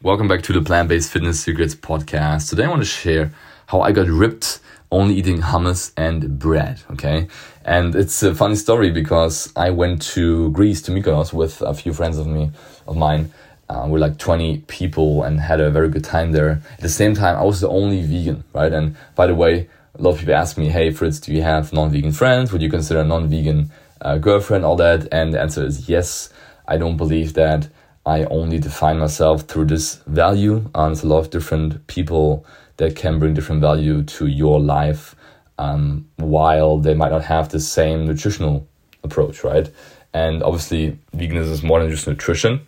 Welcome back to the Plant Based Fitness Secrets podcast. Today I want to share how I got ripped only eating hummus and bread. Okay. And it's a funny story because I went to Greece, to Mykonos, with a few friends of me, of mine. Uh, we're like 20 people and had a very good time there. At the same time, I was the only vegan, right? And by the way, a lot of people ask me, hey, Fritz, do you have non vegan friends? Would you consider a non vegan uh, girlfriend? All that. And the answer is yes. I don't believe that I only define myself through this value. And there's a lot of different people that can bring different value to your life um, while they might not have the same nutritional approach, right? And obviously, veganism is more than just nutrition,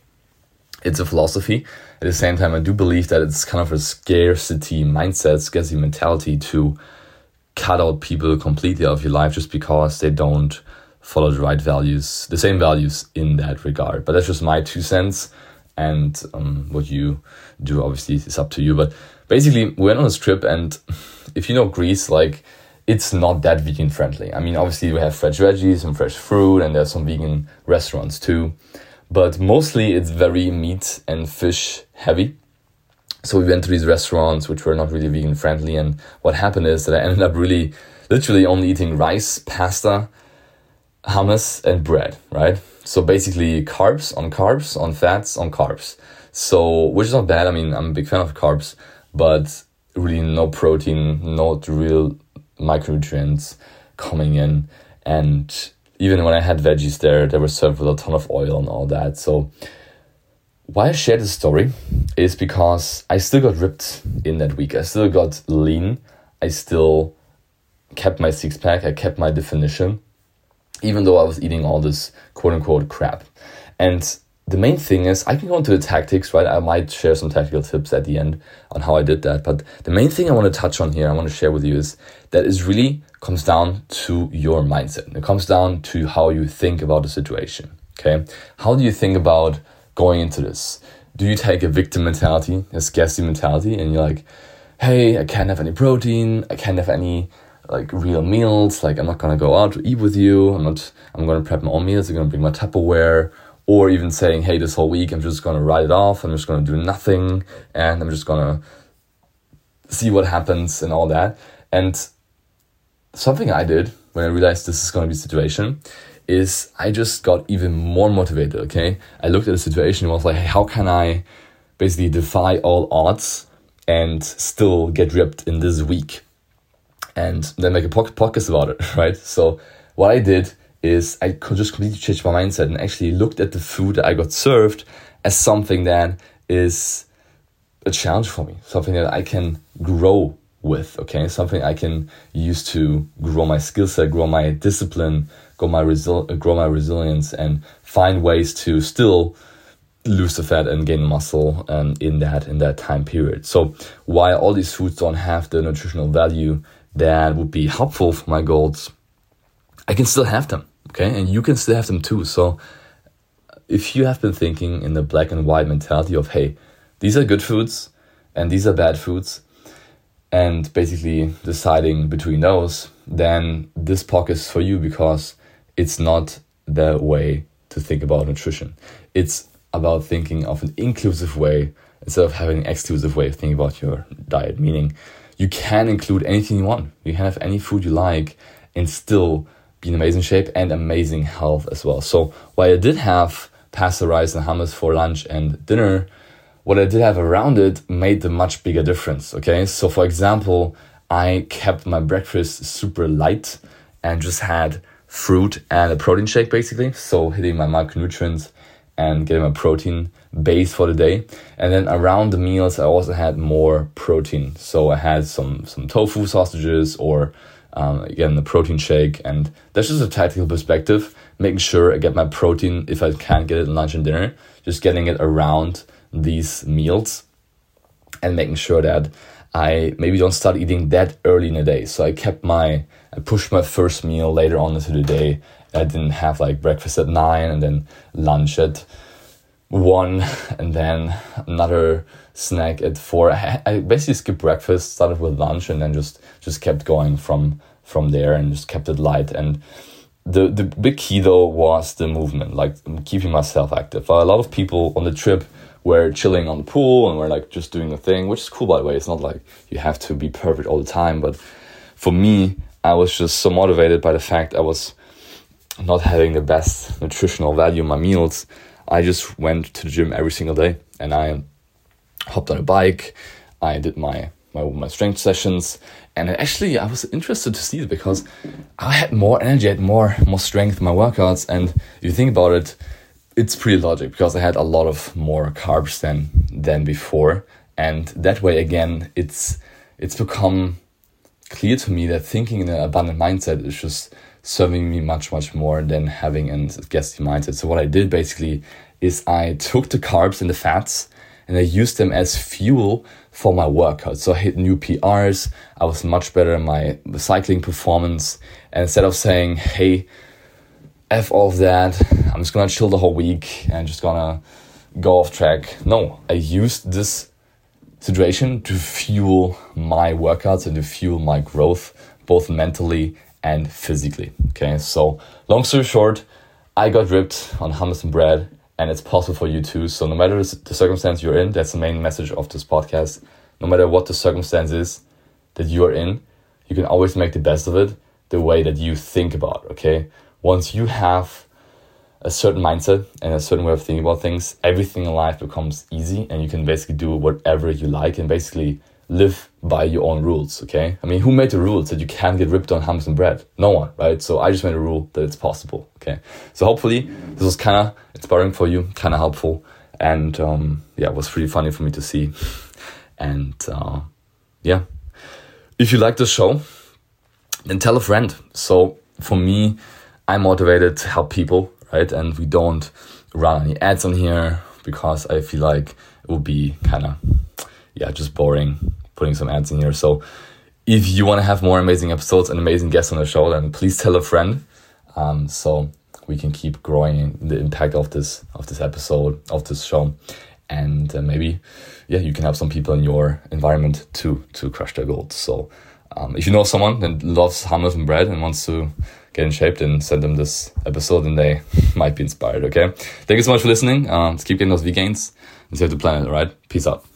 it's a philosophy. At the same time, I do believe that it's kind of a scarcity mindset, scarcity mentality to cut out people completely out of your life just because they don't follow the right values, the same values in that regard. But that's just my two cents. And um, what you do, obviously, is up to you. But basically, we went on this trip, and if you know Greece, like it's not that vegan friendly. I mean, obviously, we have fresh veggies and fresh fruit, and there's some vegan restaurants too. But mostly, it's very meat and fish heavy. So we went to these restaurants which were not really vegan friendly, and what happened is that I ended up really, literally, only eating rice, pasta, hummus and bread, right? So basically carbs on carbs on fats on carbs. So which is not bad. I mean, I'm a big fan of carbs, but really no protein, not real micronutrients coming in. And even when I had veggies there, they were served with a ton of oil and all that. So why I share this story is because I still got ripped in that week. I still got lean. I still kept my six pack. I kept my definition even though I was eating all this quote unquote crap. And the main thing is, I can go into the tactics, right? I might share some tactical tips at the end on how I did that. But the main thing I want to touch on here, I want to share with you is that it really comes down to your mindset. It comes down to how you think about the situation. Okay. How do you think about going into this? Do you take a victim mentality, a scarcity mentality, and you're like, hey, I can't have any protein, I can't have any like real meals. Like I'm not gonna go out to eat with you. I'm not. I'm gonna prep my own meals. I'm gonna bring my Tupperware. Or even saying, hey, this whole week I'm just gonna write it off. I'm just gonna do nothing, and I'm just gonna see what happens and all that. And something I did when I realized this is gonna be the situation is I just got even more motivated. Okay, I looked at the situation and was like, hey, how can I basically defy all odds and still get ripped in this week? And then make a podcast about it, right? So what I did is I could just completely change my mindset and actually looked at the food that I got served as something that is a challenge for me, something that I can grow with, okay? Something I can use to grow my skill set, grow my discipline, grow my, resil- grow my resilience, and find ways to still lose the fat and gain muscle um, in that in that time period. So while all these foods don't have the nutritional value that would be helpful for my goals, I can still have them. Okay. And you can still have them too. So if you have been thinking in the black and white mentality of, hey, these are good foods and these are bad foods, and basically deciding between those, then this podcast is for you because it's not the way to think about nutrition. It's about thinking of an inclusive way instead of having an exclusive way of thinking about your diet, meaning you can include anything you want. You can have any food you like and still be in amazing shape and amazing health as well. So while I did have pasta, rice, and hummus for lunch and dinner, what I did have around it made a much bigger difference. Okay, so for example, I kept my breakfast super light and just had fruit and a protein shake basically. So hitting my macronutrients and getting my protein base for the day. And then around the meals, I also had more protein. So I had some some tofu sausages or um, again the protein shake, and that's just a tactical perspective, making sure I get my protein if I can't get it in lunch and dinner, just getting it around these meals, and making sure that I maybe don't start eating that early in the day. So I kept my I pushed my first meal later on into the day. I didn't have like breakfast at nine and then lunch at one and then another snack at four. I, basically skipped breakfast, started with lunch, and then just just kept going from from there and just kept it light. And the the big key though was the movement, like um, keeping myself active. A lot of people on the trip we're chilling on the pool and we're like just doing the thing, which is cool by the way. It's not like you have to be perfect all the time, but for me, I was just so motivated by the fact I was not having the best nutritional value in my meals. I just went to the gym every single day and I hopped on a bike. I did my my, my strength sessions and actually I was interested to see it because I had more energy, I had more more strength in my workouts and if you think about it, it's pretty logic because I had a lot of more carbs than than before, and that way again, it's it's become clear to me that thinking in an abundant mindset is just serving me much much more than having a scarcity mindset. So what I did basically is I took the carbs and the fats and I used them as fuel for my workout. So I hit new PRs. I was much better in my cycling performance. And instead of saying, "Hey," F all of that. I'm just gonna chill the whole week and just gonna go off track. No, I used this situation to fuel my workouts and to fuel my growth, both mentally and physically. Okay, so long story short, I got ripped on hummus and bread, and it's possible for you too. So, no matter the circumstance you're in, that's the main message of this podcast. No matter what the circumstance is that you are in, you can always make the best of it the way that you think about, okay? once you have a certain mindset and a certain way of thinking about things, everything in life becomes easy and you can basically do whatever you like and basically live by your own rules, okay? I mean, who made the rules that you can't get ripped on hummus and bread? No one, right? So I just made a rule that it's possible, okay? So hopefully this was kind of inspiring for you, kind of helpful, and um, yeah, it was really funny for me to see. And uh, yeah, if you like the show, then tell a friend. So for me, I'm motivated to help people, right? And we don't run any ads on here because I feel like it would be kind of, yeah, just boring putting some ads in here. So if you want to have more amazing episodes and amazing guests on the show, then please tell a friend. Um, so we can keep growing the impact of this of this episode of this show, and uh, maybe yeah, you can help some people in your environment to to crush their goals. So um, if you know someone that loves hummus and bread and wants to get in shape, then send them this episode and they might be inspired. Okay. Thank you so much for listening. Um, let's keep getting those V gains and save the planet. All right. Peace out.